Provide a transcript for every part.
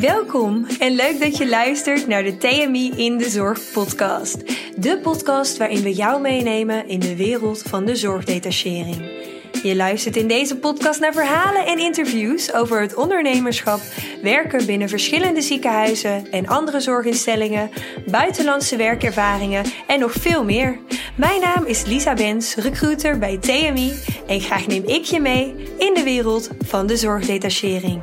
Welkom en leuk dat je luistert naar de TMI in de Zorg podcast. De podcast waarin we jou meenemen in de wereld van de zorgdetachering. Je luistert in deze podcast naar verhalen en interviews over het ondernemerschap, werken binnen verschillende ziekenhuizen en andere zorginstellingen, buitenlandse werkervaringen en nog veel meer. Mijn naam is Lisa Bens, recruiter bij TMI en graag neem ik je mee in de wereld van de zorgdetachering.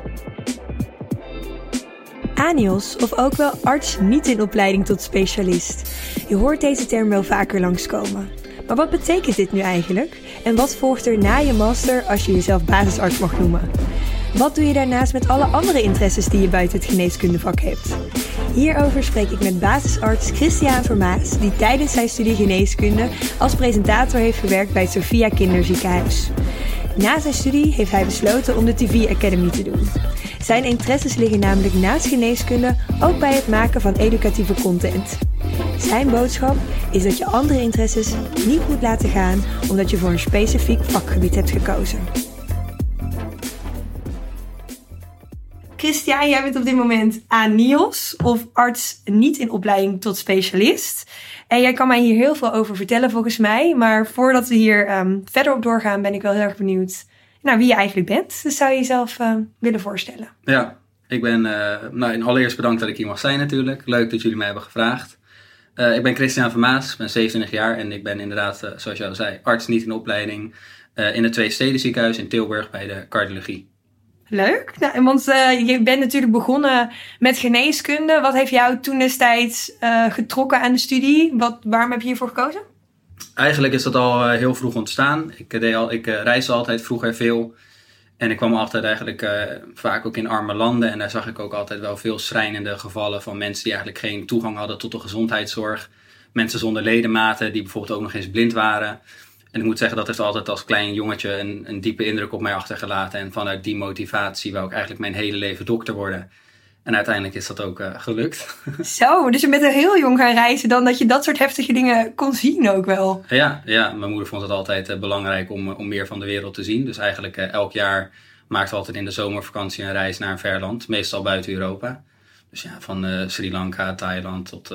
ANIOS, of ook wel arts niet in opleiding tot specialist. Je hoort deze term wel vaker langskomen. Maar wat betekent dit nu eigenlijk? En wat volgt er na je master als je jezelf basisarts mag noemen? Wat doe je daarnaast met alle andere interesses die je buiten het geneeskundevak hebt? Hierover spreek ik met basisarts Christian Vermaas, die tijdens zijn studie geneeskunde als presentator heeft gewerkt bij het Sophia Kinderziekenhuis. Na zijn studie heeft hij besloten om de TV Academy te doen. Zijn interesses liggen namelijk naast geneeskunde ook bij het maken van educatieve content. Zijn boodschap is dat je andere interesses niet moet laten gaan omdat je voor een specifiek vakgebied hebt gekozen. Christian, jij bent op dit moment ANIOS of arts niet in opleiding tot specialist. En jij kan mij hier heel veel over vertellen volgens mij. Maar voordat we hier um, verder op doorgaan ben ik wel heel erg benieuwd nou, wie je eigenlijk bent. Dus zou je jezelf uh, willen voorstellen? Ja, ik ben, uh, nou, allereerst bedankt dat ik hier mag zijn natuurlijk. Leuk dat jullie mij hebben gevraagd. Uh, ik ben Christian Vermaas, ben 27 jaar en ik ben inderdaad, zoals je al zei, arts niet in opleiding in het Twee Steden ziekenhuis in Tilburg bij de cardiologie. Leuk. Nou, want je bent natuurlijk begonnen met geneeskunde. Wat heeft jou toen destijds getrokken aan de studie? Wat, waarom heb je hiervoor gekozen? Eigenlijk is dat al eh, heel vroeg ontstaan. Ik, deed al, ik eh, reisde altijd vroeger veel. En ik kwam altijd eigenlijk vaak ook in arme landen. En daar zag ik ook altijd wel veel schrijnende gevallen van mensen die eigenlijk geen toegang hadden tot de gezondheidszorg. Mensen zonder ledematen, die bijvoorbeeld ook nog eens blind waren. En ik moet zeggen, dat heeft altijd als klein jongetje een, een diepe indruk op mij achtergelaten. En vanuit die motivatie wou ik eigenlijk mijn hele leven dokter worden. En uiteindelijk is dat ook uh, gelukt. Zo, dus je bent er heel jong gaan reizen dan dat je dat soort heftige dingen kon zien ook wel. Ja, ja mijn moeder vond het altijd uh, belangrijk om, om meer van de wereld te zien. Dus eigenlijk uh, elk jaar maakten we altijd in de zomervakantie een reis naar een ver land. Meestal buiten Europa. Dus ja, van Sri Lanka, Thailand tot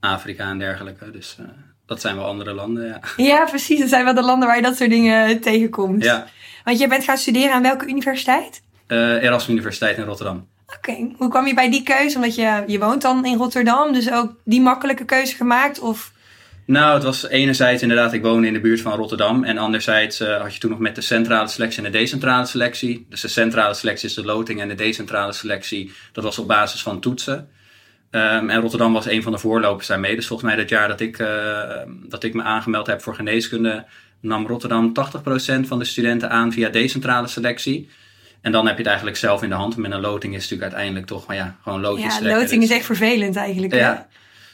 Afrika en dergelijke. Dus dat zijn wel andere landen, ja. Ja, precies. Dat zijn wel de landen waar je dat soort dingen tegenkomt. Ja. Want je bent gaan studeren aan welke universiteit? Erasmus Universiteit in Rotterdam. Oké, hoe kwam je bij die keuze? Omdat je, je woont dan in Rotterdam, dus ook die makkelijke keuze gemaakt? Of? Nou, het was enerzijds inderdaad, ik woonde in de buurt van Rotterdam. En anderzijds uh, had je toen nog met de centrale selectie en de decentrale selectie. Dus de centrale selectie is de loting en de decentrale selectie, dat was op basis van toetsen. Um, en Rotterdam was een van de voorlopers daarmee. Dus volgens mij dat jaar dat ik, uh, dat ik me aangemeld heb voor geneeskunde, nam Rotterdam 80% van de studenten aan via decentrale selectie. En dan heb je het eigenlijk zelf in de hand. Met een loting is het natuurlijk uiteindelijk toch, maar ja, gewoon loodjes Ja, loting is echt vervelend eigenlijk. Ja.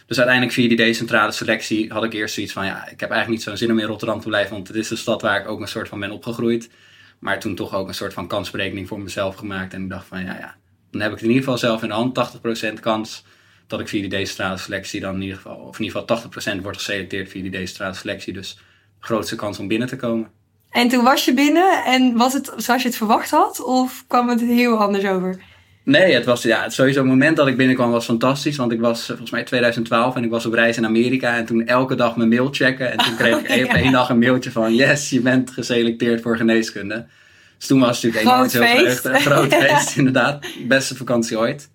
Dus uiteindelijk via die decentrale selectie had ik eerst zoiets van, ja, ik heb eigenlijk niet zo'n zin om in Rotterdam te blijven, want het is de stad waar ik ook een soort van ben opgegroeid. Maar toen toch ook een soort van kansberekening voor mezelf gemaakt. En ik dacht van, ja, ja, dan heb ik het in ieder geval zelf in de hand. 80% kans dat ik via die decentrale selectie dan in ieder geval, of in ieder geval 80% wordt geselecteerd via die decentrale selectie. Dus grootste kans om binnen te komen. En toen was je binnen en was het zoals je het verwacht had? Of kwam het heel anders over? Nee, het was ja, sowieso het moment dat ik binnenkwam was fantastisch. Want ik was volgens mij 2012 en ik was op reis in Amerika. En toen elke dag mijn mail checken. En toen kreeg ik ja. één dag een mailtje van... Yes, je bent geselecteerd voor geneeskunde. Dus toen was het natuurlijk enorm heel feest. Een groot feest, inderdaad. Beste vakantie ooit.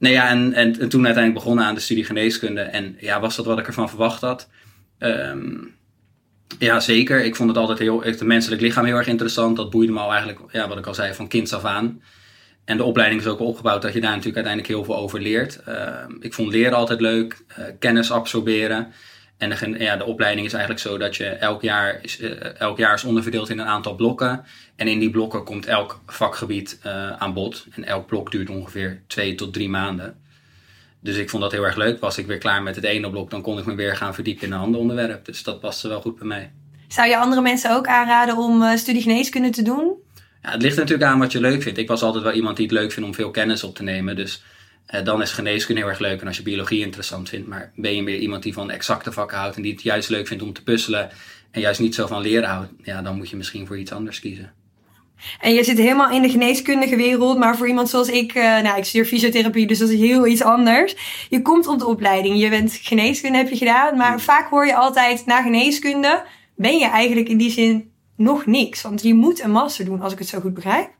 Nee, ja, en, en, en, toen uiteindelijk begonnen aan de studie geneeskunde. En ja, was dat wat ik ervan verwacht had? Um, ja, zeker. Ik vond het altijd heel, het menselijk lichaam heel erg interessant. Dat boeide me al eigenlijk, ja, wat ik al zei, van kinds af aan. En de opleiding is ook opgebouwd dat je daar natuurlijk uiteindelijk heel veel over leert. Uh, ik vond leren altijd leuk, uh, kennis absorberen. En de, ja, de opleiding is eigenlijk zo dat je elk jaar, is, uh, elk jaar is onderverdeeld in een aantal blokken. En in die blokken komt elk vakgebied aan bod. En elk blok duurt ongeveer twee tot drie maanden. Dus ik vond dat heel erg leuk. Was ik weer klaar met het ene blok, dan kon ik me weer gaan verdiepen in een ander onderwerp. Dus dat paste wel goed bij mij. Zou je andere mensen ook aanraden om uh, studie geneeskunde te doen? Ja, het ligt natuurlijk aan wat je leuk vindt. Ik was altijd wel iemand die het leuk vindt om veel kennis op te nemen. Dus dan is geneeskunde heel erg leuk. En als je biologie interessant vindt. Maar ben je meer iemand die van exacte vakken houdt en die het juist leuk vindt om te puzzelen. En juist niet zo van leren houdt. Ja, dan moet je misschien voor iets anders kiezen. En je zit helemaal in de geneeskundige wereld, maar voor iemand zoals ik, uh, nou, ik studeer fysiotherapie, dus dat is heel iets anders. Je komt op de opleiding, je bent geneeskunde heb je gedaan, maar vaak hoor je altijd na geneeskunde ben je eigenlijk in die zin nog niks. Want je moet een master doen, als ik het zo goed begrijp.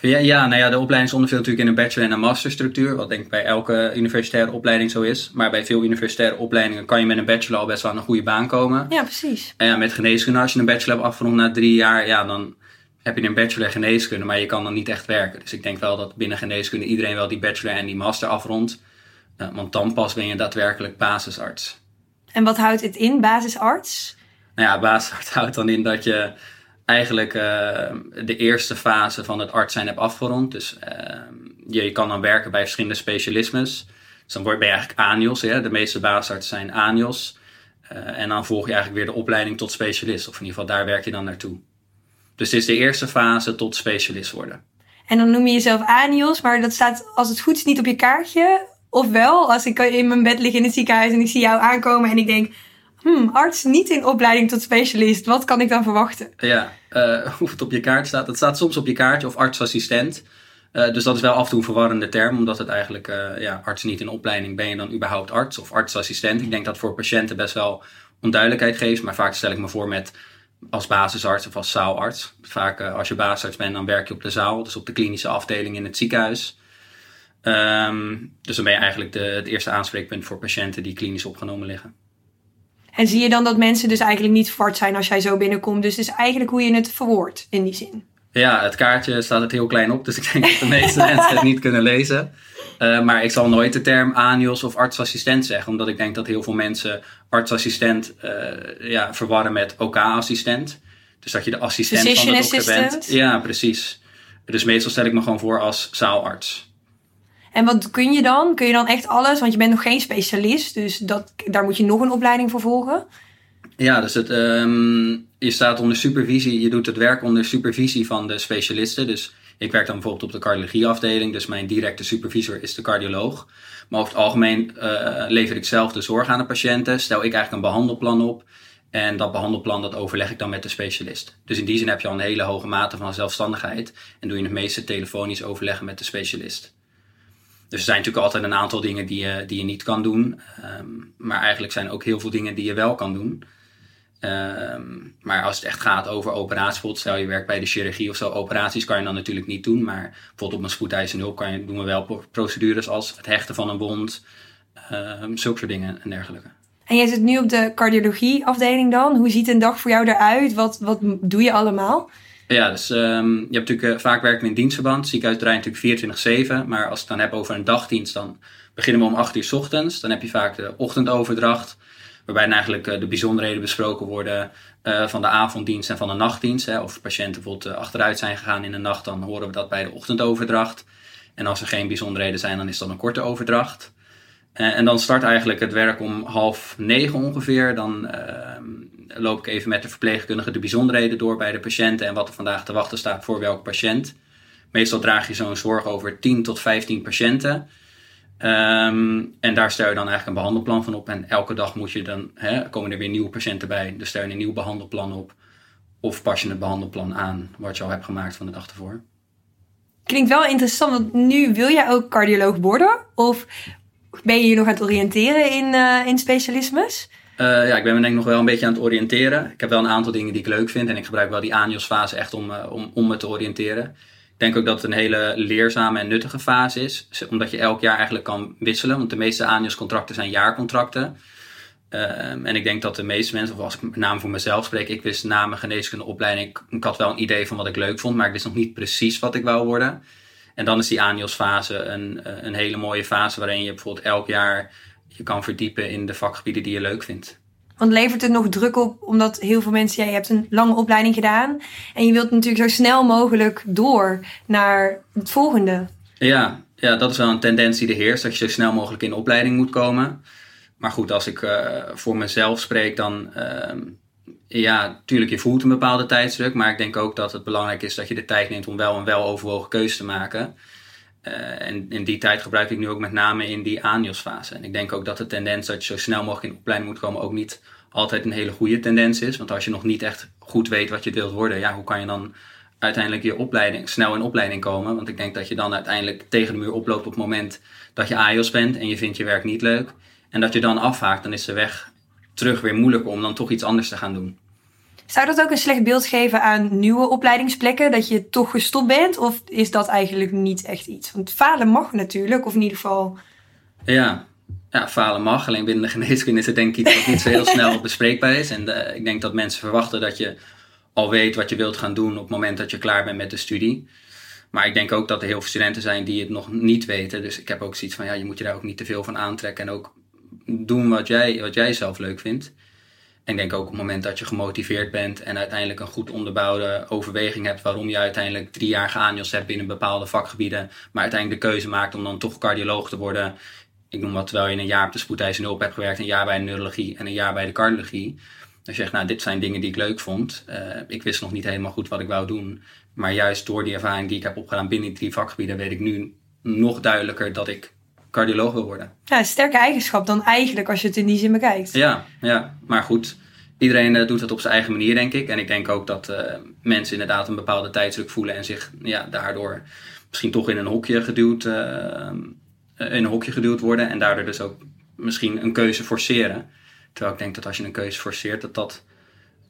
Ja, ja, nou ja, de opleiding is onderdeel natuurlijk in een bachelor- en een masterstructuur. Wat denk ik bij elke universitaire opleiding zo is. Maar bij veel universitaire opleidingen kan je met een bachelor al best wel aan een goede baan komen. Ja, precies. En ja, met geneeskunde, als je een bachelor hebt afgerond na drie jaar, ja, dan heb je een bachelor geneeskunde, maar je kan dan niet echt werken. Dus ik denk wel dat binnen geneeskunde iedereen wel die bachelor en die master afrondt. Want dan pas ben je daadwerkelijk basisarts. En wat houdt het in, basisarts? Nou ja, basisarts houdt dan in dat je eigenlijk uh, de eerste fase van het arts zijn hebt afgerond. Dus je, je, kan dan werken bij verschillende specialismes. Dus dan word je eigenlijk ANIOS. Hè? De meeste basisartsen zijn ANIOS. Uh, en dan volg je eigenlijk weer de opleiding tot specialist. Of in ieder geval daar werk je dan naartoe. Dus het is de eerste fase tot specialist worden. En dan noem je jezelf ANIOS, maar dat staat als het goed is niet op je kaartje. Ofwel, als ik in mijn bed lig in het ziekenhuis en ik zie jou aankomen en ik denk hmm, arts niet in opleiding tot specialist. Wat kan ik dan verwachten? Ja, uh, het op je kaart staat. Dat staat soms op je kaartje of artsassistent. Uh, dus dat is wel af en toe een verwarrende term, omdat het eigenlijk, uh, ja, arts niet in opleiding, ben je dan überhaupt arts of artsassistent? Ik denk dat voor patiënten best wel onduidelijkheid geeft, maar vaak stel ik me voor met als basisarts of als zaalarts. Vaak als je basisarts bent, dan werk je op de zaal, dus op de klinische afdeling in het ziekenhuis. Um, dus dan ben je eigenlijk de, het eerste aanspreekpunt voor patiënten die klinisch opgenomen liggen. En zie je dan dat mensen dus eigenlijk niet verward zijn als jij zo binnenkomt. Dus is eigenlijk hoe je het verwoordt in die zin. Ja, het kaartje staat het heel klein op. Dus ik denk dat de meeste mensen het niet kunnen lezen. Uh, maar ik zal nooit de term ANIOS of artsassistent zeggen. Omdat ik denk dat heel veel mensen artsassistent uh, ja, verwarren met OK-assistent. dus dat je de assistent van de dokter bent. Ja, precies. Dus meestal stel ik me gewoon voor als zaalarts. En wat kun je dan? Kun je dan echt alles? Want je bent nog geen specialist, dus dat, daar moet je nog een opleiding voor volgen. Ja, dus het, um, je staat onder supervisie, je doet het werk onder supervisie van de specialisten. Dus ik werk dan bijvoorbeeld op de cardiologieafdeling, dus mijn directe supervisor is de cardioloog. Maar over het algemeen uh, lever ik zelf de zorg aan de patiënten, stel ik eigenlijk een behandelplan op. En dat behandelplan dat overleg ik dan met de specialist. Dus in die zin heb je al een hele hoge mate van zelfstandigheid en doe je het meeste telefonisch overleggen met de specialist. Dus er zijn natuurlijk altijd een aantal dingen die je, die je niet kan doen. Um, maar eigenlijk zijn er ook heel veel dingen die je wel kan doen. Um, maar als het echt gaat over operaties, stel je werkt bij de chirurgie of zo, operaties kan je dan natuurlijk niet doen. Maar bijvoorbeeld op een spoedeisende hulp kan je, doen we wel procedures als het hechten van een wond, um, zulke soort dingen en dergelijke. En jij zit nu op de cardiologieafdeling dan. Hoe ziet een dag voor jou eruit? Wat, wat doe je allemaal? Ja, dus um, je hebt natuurlijk uh, vaak werken in dienstverband. Ziekenhuis draait natuurlijk 24-7. Maar als ik het dan heb over een dagdienst, dan beginnen we om 8 uur s ochtends. Dan heb je vaak de ochtendoverdracht. Waarbij eigenlijk uh, de bijzonderheden besproken worden uh, van de avonddienst en van de nachtdienst. Hè. Of patiënten bijvoorbeeld achteruit zijn gegaan in de nacht, dan horen we dat bij de ochtendoverdracht. En als er geen bijzonderheden zijn, dan is dat een korte overdracht. en dan start eigenlijk het werk om half negen ongeveer. Dan ehm, loop ik even met de verpleegkundige de bijzonderheden door bij de patiënten en wat er vandaag te wachten staat voor welke patiënt. Meestal draag je zo'n zorg over 10 tot 15 patiënten. Um, en daar stel je dan eigenlijk een behandelplan van op. En elke dag moet je dan, hè, komen er weer nieuwe patiënten bij. Dus stel je een nieuw behandelplan op. Of pas je het behandelplan aan wat je al hebt gemaakt van de dag ervoor. Klinkt wel interessant, want nu wil jij ook cardioloog worden? Of ben je je nog aan het oriënteren in, uh, in specialismes? Uh, ja, ik ben me denk ik nog wel een beetje aan het oriënteren. Ik heb wel een aantal dingen die ik leuk vind. En ik gebruik wel die ANIOS-fase echt om, uh, om, om me te oriënteren. Ik denk ook dat het een hele leerzame en nuttige fase is. Omdat je elk jaar eigenlijk kan wisselen. Want de meeste ANIOS-contracten zijn jaarcontracten. Uh, en ik denk dat de meeste mensen, of als ik met name voor mezelf spreek, ik wist na mijn geneeskundeopleiding, ik, ik had wel een idee van wat ik leuk vond, maar ik wist nog niet precies wat ik wou worden. En dan is die ANIOS-fase een, een hele mooie fase waarin je bijvoorbeeld elk jaar je kan verdiepen in de vakgebieden die je leuk vindt. Want levert het nog druk op, omdat heel veel mensen, jij hebt een lange opleiding gedaan en je wilt natuurlijk zo snel mogelijk door naar het volgende. Ja, ja dat is wel een tendens die er heerst, dat je zo snel mogelijk in de opleiding moet komen. Maar goed, als ik uh, voor mezelf spreek, dan uh, ja, natuurlijk, je voelt een bepaalde tijdsdruk, maar ik denk ook dat het belangrijk is dat je de tijd neemt om wel een weloverwogen keuze te maken. Uh, en in die tijd gebruik ik nu ook met name in die ANIOS-fase. En ik denk ook dat de tendens dat je zo snel mogelijk in opleiding moet komen ook niet altijd een hele goede tendens is. Want als je nog niet echt goed weet wat je wilt worden, ja, hoe kan je dan uiteindelijk je opleiding, snel in opleiding komen. Want ik denk dat je dan uiteindelijk tegen de muur oploopt op het moment dat je AIOS bent en je vindt je werk niet leuk. En dat je dan afhaakt, dan is de weg terug weer moeilijker om dan toch iets anders te gaan doen. Zou dat ook een slecht beeld geven aan nieuwe opleidingsplekken? Dat je toch gestopt bent? Of is dat eigenlijk niet echt iets? Want falen mag natuurlijk, of in ieder geval... Ja, ja falen mag. Alleen binnen de geneeskunde is het denk ik iets wat niet zo heel snel bespreekbaar is. En ik denk dat mensen verwachten dat je al weet wat je wilt gaan doen op het moment dat je klaar bent met de studie. Maar ik denk ook dat er heel veel studenten zijn die het nog niet weten. Dus ik heb ook zoiets van, ja, je moet je daar ook niet te veel van aantrekken. En ook doen wat jij, wat jij zelf leuk vindt. En denk ook op het moment dat je gemotiveerd bent en uiteindelijk een goed onderbouwde overweging hebt waarom je uiteindelijk drie jaar geaanjos hebt binnen bepaalde vakgebieden, maar uiteindelijk de keuze maakt om dan toch cardioloog te worden. Ik noem wat terwijl je een jaar op de spoedeisende hulp hebt gewerkt, een jaar bij de neurologie en een jaar bij de cardiologie. Dan zeg je, nou, dit zijn dingen die ik leuk vond. Uh, ik wist nog niet helemaal goed wat ik wou doen. Maar juist door die ervaring die ik heb opgedaan binnen die drie vakgebieden, weet ik nu nog duidelijker dat ik cardioloog wil worden. Ja, sterke eigenschap dan eigenlijk als je het in die zin bekijkt. Ja, ja. maar goed. Iedereen uh, doet het op zijn eigen manier, denk ik. En ik denk ook dat uh, mensen inderdaad een bepaalde tijdsdruk voelen en zich ja, daardoor misschien toch in een hokje geduwd, uh, in een hokje geduwd worden. En daardoor dus ook misschien een keuze forceren. Terwijl ik denk dat als je een keuze forceert, dat dat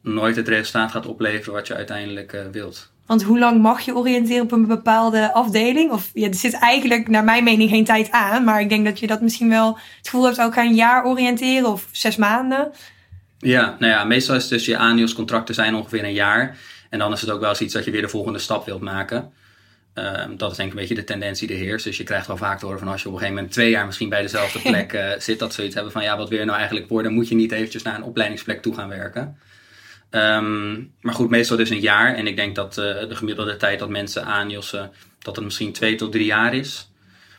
nooit het resultaat gaat opleveren wat je uiteindelijk wilt. Want hoe lang mag je oriënteren op een bepaalde afdeling? Of ja, er zit eigenlijk naar mijn mening geen tijd aan. Maar ik denk dat je dat misschien wel het gevoel hebt ook gaan een jaar oriënteren of zes maanden. Ja, nou ja, meestal is het dus je aannieuwscontracten zijn ongeveer een jaar. En dan is het ook wel eens iets dat je weer de volgende stap wilt maken. Um, dat is denk ik een beetje de tendentie die heerst. Dus je krijgt wel vaak te horen van als je op een gegeven moment twee jaar misschien bij dezelfde plek uh, zit, dat zoiets hebben van ja, wat wil je nou eigenlijk worden? Moet je niet eventjes naar een opleidingsplek toe gaan werken? Um, maar goed, meestal dus een jaar. En ik denk dat uh, de gemiddelde tijd dat mensen aanjossen, dat het misschien twee tot drie jaar is.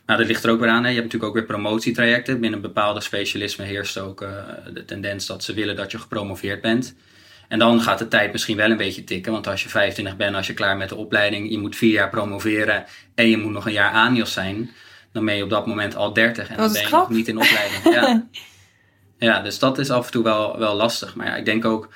Nou, dat ligt er ook weer aan. Hè. Je hebt natuurlijk ook weer promotietrajecten. Binnen bepaalde specialismen heerst ook uh, de tendens dat ze willen dat je gepromoveerd bent. En dan gaat de tijd misschien wel een beetje tikken. Want als je 25 bent, als je klaar met de opleiding, je moet vier jaar promoveren en je moet nog een jaar aanjos zijn, dan ben je op dat moment al 30 en dan ben je nog niet in opleiding. Ja. ja, dus dat is af en toe wel, wel lastig. Maar ja, ik denk ook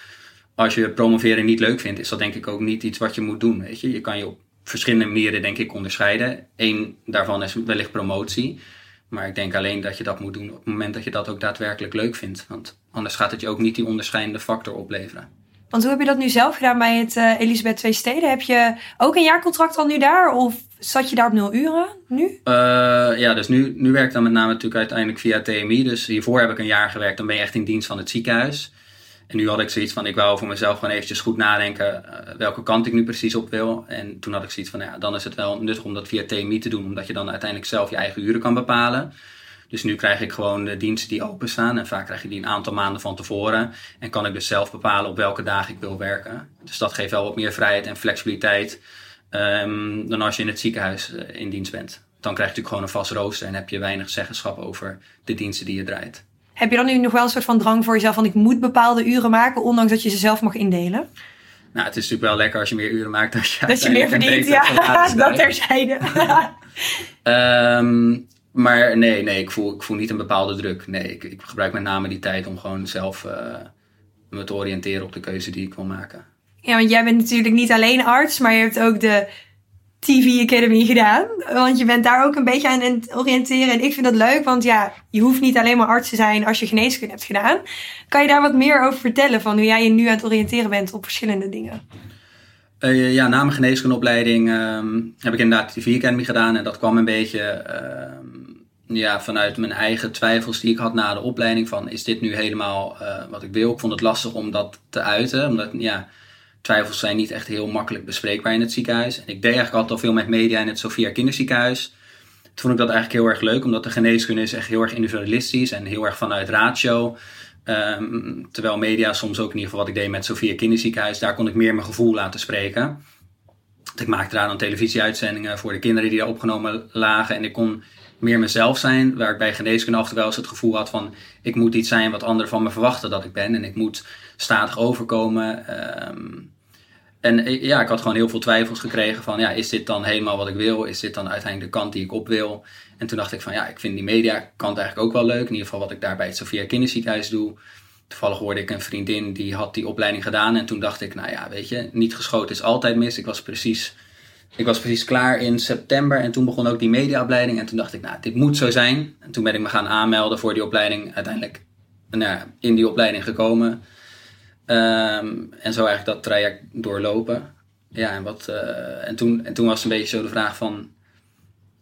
als je promoveren niet leuk vindt, is dat denk ik ook niet iets wat je moet doen. Weet je? je kan je op verschillende manieren denk ik onderscheiden. Eén daarvan is wellicht promotie. Maar ik denk alleen dat je dat moet doen op het moment dat je dat ook daadwerkelijk leuk vindt. Want anders gaat het je ook niet die onderscheidende factor opleveren. Want hoe heb je dat nu zelf gedaan bij het uh, Elisabeth Twee Steden? Heb je ook een jaarcontract al nu daar? Of zat je daar op nul uren nu? Uh, ja, dus nu, nu werk ik dan met name natuurlijk uiteindelijk via TMI. Dus hiervoor heb ik een jaar gewerkt. Dan ben je echt in dienst van het ziekenhuis. En nu had ik zoiets van, ik wou voor mezelf gewoon eventjes goed nadenken uh, welke kant ik nu precies op wil. En toen had ik zoiets van, nou ja, dan is het wel nuttig om dat via TMI te doen, omdat je dan uiteindelijk zelf je eigen uren kan bepalen. Dus nu krijg ik gewoon de diensten die openstaan en vaak krijg je die een aantal maanden van tevoren. En kan ik dus zelf bepalen op welke dagen ik wil werken. Dus dat geeft wel wat meer vrijheid en flexibiliteit um, dan als je in het ziekenhuis uh, in dienst bent. Dan krijg je natuurlijk gewoon een vast rooster en heb je weinig zeggenschap over de diensten die je draait. Heb je dan nu nog wel een soort van drang voor jezelf van ik moet bepaalde uren maken, ondanks dat je ze zelf mag indelen? Nou, het is natuurlijk wel lekker als je meer uren maakt. Als je dat je meer verdient, ja. dat terzijde. um, maar nee, nee ik, voel, ik voel niet een bepaalde druk. Nee, ik, ik gebruik met name die tijd om gewoon zelf uh, me te oriënteren op de keuze die ik wil maken. Ja, want jij bent natuurlijk niet alleen arts, maar je hebt ook de TV Academy gedaan. Want je bent daar ook een beetje aan het oriënteren. En ik vind dat leuk, want ja, je hoeft niet alleen maar arts te zijn als je geneeskunde hebt gedaan. Kan je daar wat meer over vertellen van hoe jij je nu aan het oriënteren bent op verschillende dingen? Uh, ja, na mijn geneeskundeopleiding um, heb ik inderdaad de TV Academy gedaan. En dat kwam een beetje uh, ja, vanuit mijn eigen twijfels die ik had na de opleiding. Van is dit nu helemaal uh, wat ik wil? Ik vond het lastig om dat te uiten. Omdat ja, twijfels zijn niet echt heel makkelijk bespreekbaar in het ziekenhuis. En ik deed eigenlijk altijd al veel met media in het Sophia Kinderziekenhuis. Toen vond ik dat eigenlijk heel erg leuk, omdat de geneeskunde is echt heel erg individualistisch en heel erg vanuit ratio. Um, terwijl media soms ook in ieder geval wat ik deed met Sophia Kinderziekenhuis, daar kon ik meer mijn gevoel laten spreken. Ik maakte daar dan televisieuitzendingen voor de kinderen die daar opgenomen lagen. En ik kon meer mezelf zijn, waar ik bij geneeskunde af wel eens het gevoel had van... ik moet iets zijn wat anderen van me verwachten dat ik ben. En ik moet statig overkomen. Um, en eh, ja, ik had gewoon heel veel twijfels gekregen van, ja, is dit dan helemaal wat ik wil? Is dit dan uiteindelijk de kant die ik op wil? En toen dacht ik van, ja, ik vind die media kant eigenlijk ook wel leuk. In ieder geval wat ik daar bij het Sophia Kinderziekenhuis doe. toevallig hoorde ik een vriendin die had die opleiding gedaan. En toen dacht ik, nou ja, weet je, niet geschoten is altijd mis. Ik was precies, ik was precies klaar in september en toen begon ook die mediaopleiding. En toen dacht ik, nou, dit moet zo zijn. En toen ben ik me gaan aanmelden voor die opleiding. Uiteindelijk nou in die opleiding gekomen. Ehm, en zo eigenlijk dat traject doorlopen. Ja, en, wat, eh, en, toen, en toen was een beetje zo de vraag van...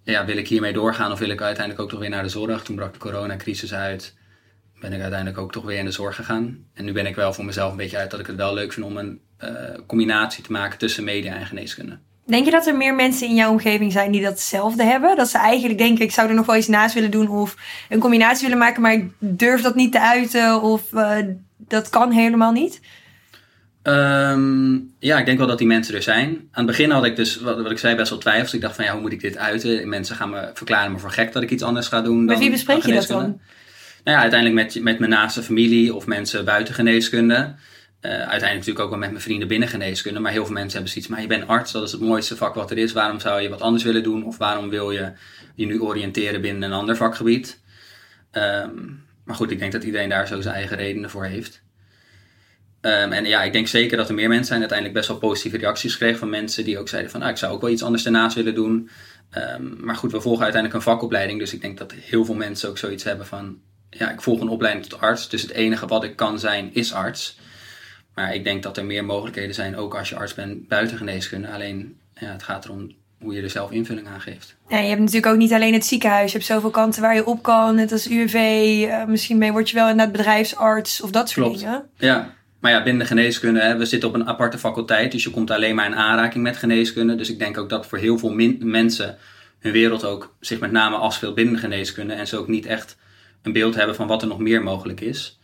Ja, wil ik hiermee doorgaan of wil ik uiteindelijk ook toch weer naar de zorg? Toen brak de coronacrisis uit. Ben ik uiteindelijk ook toch weer in de zorg gegaan. En nu ben ik wel voor mezelf een beetje uit dat ik het wel leuk vind om een uh, combinatie te maken tussen media en geneeskunde. Denk je dat er meer mensen in jouw omgeving zijn die datzelfde hebben? Dat ze eigenlijk denken, ik zou er nog wel iets naast willen doen of een combinatie willen maken, maar ik durf dat niet te uiten of uh, dat kan helemaal niet? Um, ja, ik denk wel dat die mensen er zijn. Aan het begin had ik dus, wat, wat ik zei, best wel twijfels. Ik dacht van, ja, hoe moet ik dit uiten? Mensen gaan me verklaren me voor gek dat ik iets anders ga doen. Met wie bespreek je dat dan? Nou ja, uiteindelijk met, met mijn naaste familie of mensen buiten geneeskunde. Uh, uiteindelijk natuurlijk ook wel met mijn vrienden binnen geneeskunde. Maar heel veel mensen hebben zoiets, maar je bent arts, dat is het mooiste vak wat er is. Waarom zou je wat anders willen doen? Of waarom wil je je nu oriënteren binnen een ander vakgebied? Um, maar goed, ik denk dat iedereen daar zo zijn eigen redenen voor heeft. Um, en ja, ik denk zeker dat er meer mensen zijn. Uiteindelijk best wel positieve reacties gekregen van mensen die ook zeiden van, ah, ik zou ook wel iets anders daarnaast willen doen. Um, maar goed, we volgen uiteindelijk een vakopleiding. Dus ik denk dat heel veel mensen ook zoiets hebben van, ja, ik volg een opleiding tot arts. Dus het enige wat ik kan zijn, is arts. Maar ik denk dat er meer mogelijkheden zijn, ook als je arts bent, buiten geneeskunde. Alleen, ja, het gaat erom hoe je er zelf invulling aan geeft. Ja, je hebt natuurlijk ook niet alleen het ziekenhuis. Je hebt zoveel kanten waar je op kan. Net als UWV. Uh, misschien mee word je wel inderdaad bedrijfsarts of dat soort Klopt. dingen. Ja, maar ja, binnen de geneeskunde, hè, we zitten op een aparte faculteit. Dus je komt alleen maar in aanraking met geneeskunde. Dus ik denk ook dat voor heel veel mensen hun wereld ook zich met name afspeelt binnen de geneeskunde. En ze ook niet echt een beeld hebben van wat er nog meer mogelijk is.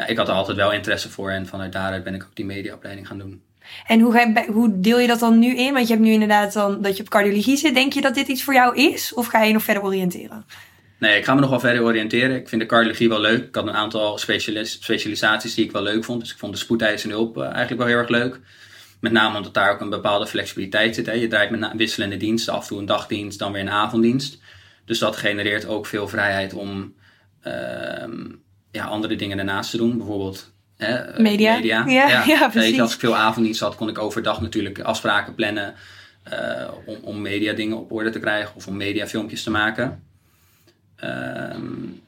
Ja, ik had er altijd wel interesse voor en vanuit daaruit ben ik ook die mediaopleiding gaan doen. En hoe, ga je, hoe deel je dat dan nu in? Want je hebt nu inderdaad dan dat je op cardiologie zit. Denk je dat dit iets voor jou is? Of ga je nog verder oriënteren? Nee, ik ga me nog wel verder oriënteren. Ik vind de cardiologie wel leuk. Ik had een aantal specialis specialisaties die ik wel leuk vond. Dus ik vond de spoedeisende hulp uh, eigenlijk wel heel erg leuk. Met name omdat daar ook een bepaalde flexibiliteit zit. Hè. Je draait met wisselende diensten, af en toe een dagdienst, dan weer een avonddienst. Dus dat genereert ook veel vrijheid om uh, ja, andere dingen daarnaast te doen. Bijvoorbeeld hè, media. media. Ja, ja, ja precies. Je, als ik veel avonddienst had, kon ik overdag natuurlijk afspraken plannen. Uh, om, om media dingen op orde te krijgen of om mediafilmpjes te maken. Um,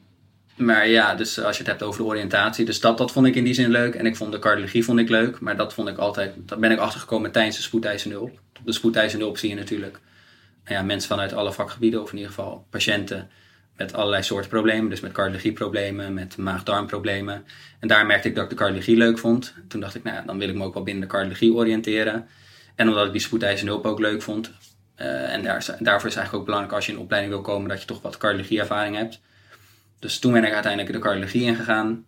maar ja, dus als je het hebt over de oriëntatie. Dus dat, dat vond ik in die zin leuk. En ik vond de cardiologie vond ik leuk. Maar dat vond ik altijd, dat ben ik achtergekomen tijdens de spoedeisende hulp. Op de spoedeisende hulp zie je natuurlijk ja, mensen vanuit alle vakgebieden. Of in ieder geval patiënten met allerlei soorten problemen. Dus met cardiologieproblemen, met maag-darmproblemen. En daar merkte ik dat ik de cardiologie leuk vond. Toen dacht ik, nou ja, dan wil ik me ook wel binnen de cardiologie oriënteren. En omdat ik die spoedeisende hulp ook leuk vond. Uh, en daar, daarvoor is eigenlijk ook belangrijk als je in een opleiding wil komen dat je toch wat cardiologieervaring hebt. Dus toen ben ik uiteindelijk de cardiologie ingegaan.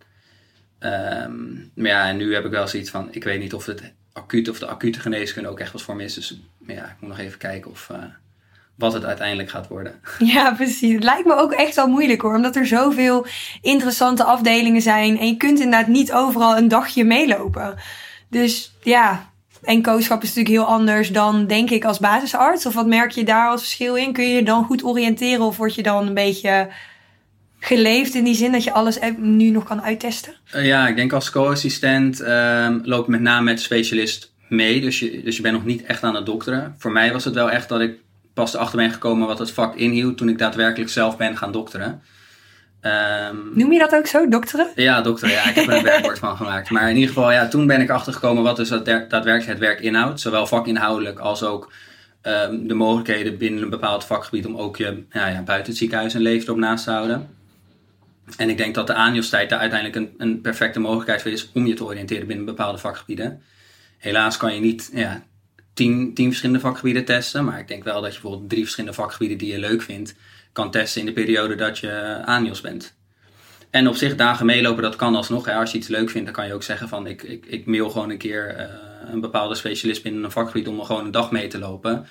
Um, maar ja, en nu heb ik wel zoiets van, ik weet niet of het acute of de acute geneeskunde ook echt wat voor me is. Dus ja, ik moet nog even kijken of, uh, wat het uiteindelijk gaat worden. Ja, precies. Het lijkt me ook echt wel moeilijk hoor, omdat er zoveel interessante afdelingen zijn. En je kunt inderdaad niet overal een dagje meelopen. Dus ja, en kooschap is natuurlijk heel anders dan, denk ik, als basisarts. Of wat merk je daar als verschil in? Kun je je dan goed oriënteren of word je dan een beetje geleefd in die zin dat je alles nu nog kan uittesten? Uh, ja, ik denk als co-assistent um, loop ik met name met specialist mee. Dus je, dus je bent nog niet echt aan het dokteren. Voor mij was het wel echt dat ik pas erachter ben gekomen wat het vak inhield toen ik daadwerkelijk zelf ben gaan dokteren. Um, Noem je dat ook zo, dokteren? Ja, dokteren. Ja, ik heb er een werkwoord van gemaakt. Maar in ieder geval, ja, toen ben ik achtergekomen wat dus daadwerkelijk het werk inhoudt. Zowel vakinhoudelijk als ook um, de mogelijkheden binnen een bepaald vakgebied om ook je ja, ja, buiten het ziekenhuis een leven erop naast te houden. En ik denk dat de aanjulstijd daar uiteindelijk een, een perfecte mogelijkheid voor is om je te oriënteren binnen bepaalde vakgebieden. Helaas kan je niet ja, tien, tien verschillende vakgebieden testen, maar ik denk wel dat je bijvoorbeeld drie verschillende vakgebieden die je leuk vindt, kan testen in de periode dat je aanjos bent. En op zich dagen meelopen, dat kan alsnog. Als je iets leuk vindt, dan kan je ook zeggen van ik, ik, ik mail gewoon een keer uh, een bepaalde specialist binnen een vakgebied om gewoon een dag mee te lopen.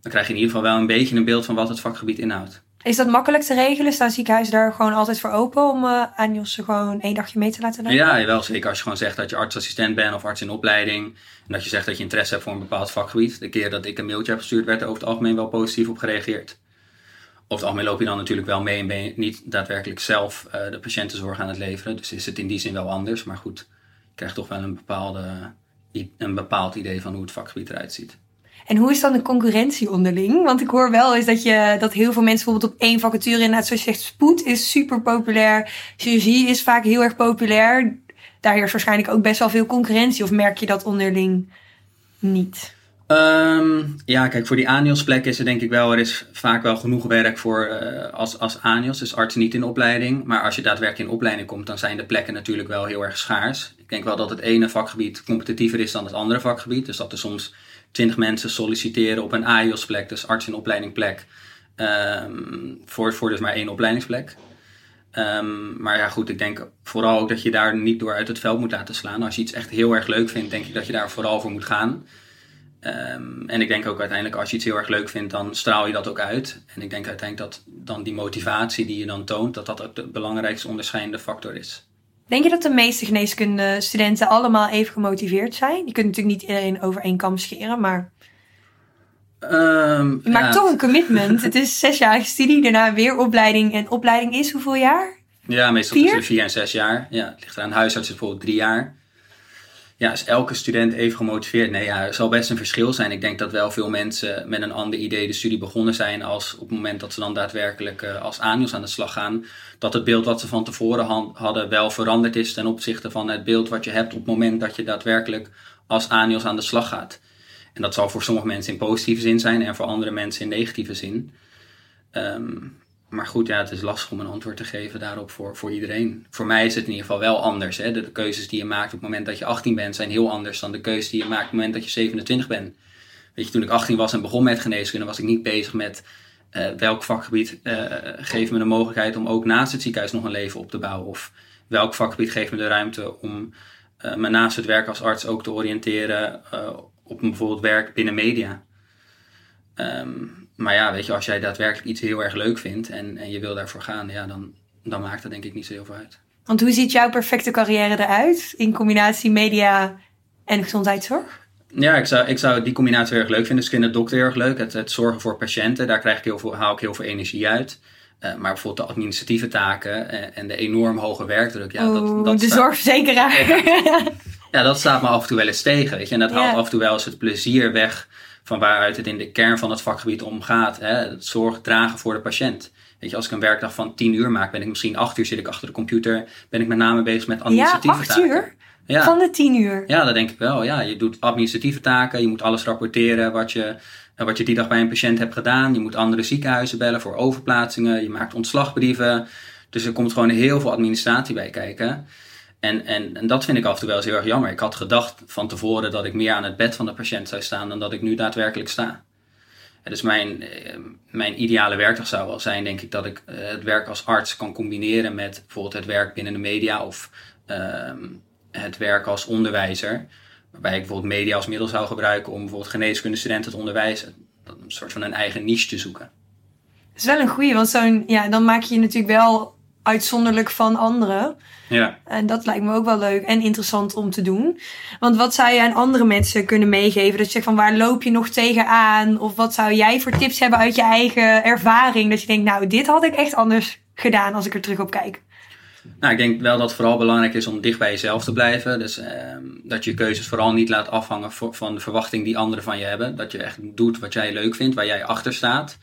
Dan krijg je in ieder geval wel een beetje een beeld van wat het vakgebied inhoudt. Is dat makkelijk te regelen? Staan ziekenhuizen daar gewoon altijd voor open om uh, aanjossen gewoon één dagje mee te laten lopen? Ja, wel zeker. Als je gewoon zegt dat je artsassistent bent of arts in opleiding. En dat je zegt dat je interesse hebt voor een bepaald vakgebied. De keer dat ik een mailtje heb gestuurd, werd er over het algemeen wel positief op gereageerd. over het algemeen loop je dan natuurlijk wel mee en ben je niet daadwerkelijk zelf uh, de patiëntenzorg aan het leveren. Dus is het in die zin wel anders. Maar goed, je krijgt toch wel een, bepaalde, een bepaald idee van hoe het vakgebied eruit ziet. En hoe is dan de concurrentie onderling? Want ik hoor wel eens dat, je, dat heel veel mensen bijvoorbeeld op één vacature inderdaad zoals je zegt, spoed is super populair. Chirurgie is vaak heel erg populair. Daar heerst waarschijnlijk ook best wel veel concurrentie. Of merk je dat onderling niet? Um, ja, kijk, voor die ANIOS-plek is er denk ik wel, er is vaak wel genoeg werk voor uh, als, als ANIOS, dus artsen niet in opleiding. Maar als je daadwerkelijk in opleiding komt, dan zijn de plekken natuurlijk wel heel erg schaars. Ik denk wel dat het ene vakgebied competitiever is dan het andere vakgebied. Dus dat er soms twintig mensen solliciteren op een AIOS-plek, dus arts in opleiding plek, um, voor, voor dus maar één opleidingsplek. Um, maar ja, goed, ik denk vooral ook dat je daar niet door uit het veld moet laten slaan. Als je iets echt heel erg leuk vindt, denk ik dat je daar vooral voor moet gaan. Um, en ik denk ook uiteindelijk, als je iets heel erg leuk vindt, dan straal je dat ook uit. En ik denk uiteindelijk dat dan die motivatie die je dan toont, dat dat ook de belangrijkste onderscheidende factor is. Denk je dat de meeste geneeskunde studenten allemaal even gemotiveerd zijn? Je kunt natuurlijk niet iedereen over één kam scheren, maar. Um, je maakt toch een commitment. het is zesjarige studie, daarna weer opleiding. En opleiding is hoeveel jaar? Ja, meestal tussen vier en zes jaar. Ja, het ligt eraan. Huisarts is bijvoorbeeld drie jaar ja, is elke student even gemotiveerd? Nee, ja, er zal best een verschil zijn. Ik denk dat wel veel mensen met een ander idee de studie begonnen zijn als op het moment dat ze dan daadwerkelijk uh, als ANIOS aan de slag gaan, dat het beeld wat ze van tevoren hadden wel veranderd is ten opzichte van het beeld wat je hebt op het moment dat je daadwerkelijk als ANIOS aan de slag gaat. En dat zal voor sommige mensen in positieve zin zijn en voor andere mensen in negatieve zin. Um, maar goed, ja, het is lastig om een antwoord te geven daarop voor, voor iedereen. Voor mij is het in ieder geval wel anders. Hè? De, keuzes die je maakt op het moment dat je 18 bent zijn heel anders dan de keuzes die je maakt op het moment dat je 27 bent. Weet je, toen ik 18 was en begon met geneeskunde, was ik niet bezig met uh, welk vakgebied uh, geeft me de mogelijkheid om ook naast het ziekenhuis nog een leven op te bouwen. Of welk vakgebied geeft me de ruimte om uh, me naast het werk als arts ook te oriënteren op bijvoorbeeld werk binnen media. Um, maar ja, weet je, als jij daadwerkelijk iets heel erg leuk vindt en, en je wil daarvoor gaan, ja, dan, dan maakt dat denk ik niet zo heel veel uit. Want hoe ziet jouw perfecte carrière eruit in combinatie media en gezondheidszorg? Ja, ik zou, ik zou die combinatie heel erg leuk vinden. Dus ik vind het dokter heel erg leuk. Het, het zorgen voor patiënten, daar krijg ik heel veel, haal ik heel veel energie uit. Uh, maar bijvoorbeeld de administratieve taken en, en de enorm hoge werkdruk. Ja, dat, dat de staat, zorgverzekeraar. Ja, ja, dat staat me af en toe wel eens tegen. Weet je? En dat haalt af en toe wel eens het plezier weg van waaruit het in de kern van het vakgebied om gaat. Hè? Het zorg dragen voor de patiënt. Weet je, als ik een werkdag van 10 uur maak, ben ik misschien 8 uur zit ik achter de computer. Ben ik met name bezig met administratieve ja, taken. uur? Ja. Van de 10 uur? Ja, dat denk ik wel. Ja, je doet administratieve taken. Je moet alles rapporteren wat je, wat je die dag bij een patiënt hebt gedaan. Je moet andere ziekenhuizen bellen voor overplaatsingen. Je maakt ontslagbrieven. Dus er komt gewoon heel veel administratie bij kijken. En, en, en dat vind ik af en toe wel eens heel erg jammer. Ik had gedacht van tevoren dat ik meer aan het bed van de patiënt zou staan dan dat ik nu daadwerkelijk sta. dus mijn, eh, mijn ideale werkdag zou wel zijn, denk ik, dat ik eh, het werk als arts kan combineren met bijvoorbeeld het werk binnen de media of uh, het werk als onderwijzer. Waarbij ik bijvoorbeeld media als middel zou gebruiken om bijvoorbeeld geneeskundestudenten te onderwijzen. Een soort van een eigen niche te zoeken. Dat is wel een goeie, want zo'n, ja, dan maak je natuurlijk wel uitzonderlijk van anderen. Ja. En dat lijkt me ook wel leuk en interessant om te doen. Want wat zou je aan andere mensen kunnen meegeven? Dat je zegt van waar loop je nog tegenaan? Of wat zou jij voor tips hebben uit je eigen ervaring? Dat je denkt, nou, dit had ik echt anders gedaan als ik er terug op kijk. Nou, ik denk wel dat het vooral belangrijk is om dicht bij jezelf te blijven. Dus eh, dat je keuzes vooral niet laat afhangen van de verwachting die anderen van je hebben. Dat je echt doet wat jij leuk vindt, waar jij achter staat.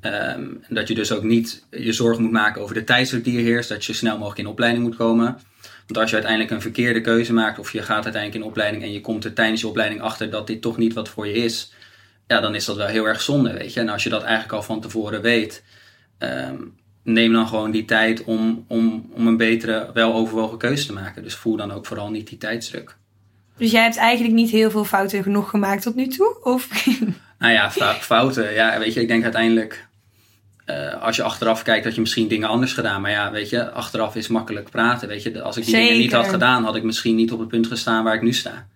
Um, dat je dus ook niet je zorgen moet maken over de tijdsdruk die er heerst. Dat je snel mogelijk in opleiding moet komen. Want als je uiteindelijk een verkeerde keuze maakt of je gaat uiteindelijk in opleiding en je komt er tijdens je opleiding achter dat dit toch niet wat voor je is. Ja, dan is dat wel heel erg zonde, weet je. En als je dat eigenlijk al van tevoren weet, um, neem dan gewoon die tijd om, om, om een betere, wel overwogen keuze te maken. Dus voel dan ook vooral niet die tijdsdruk. Dus jij hebt eigenlijk niet heel veel fouten genoeg gemaakt tot nu toe? Of? Nou ja, fouten. Ja, weet je, ik denk uiteindelijk, uh, als je achteraf kijkt, dat je misschien dingen anders gedaan. Maar ja, weet je, achteraf is makkelijk praten. Weet je, als ik die dingen niet had gedaan, had ik misschien niet op het punt gestaan waar ik nu sta.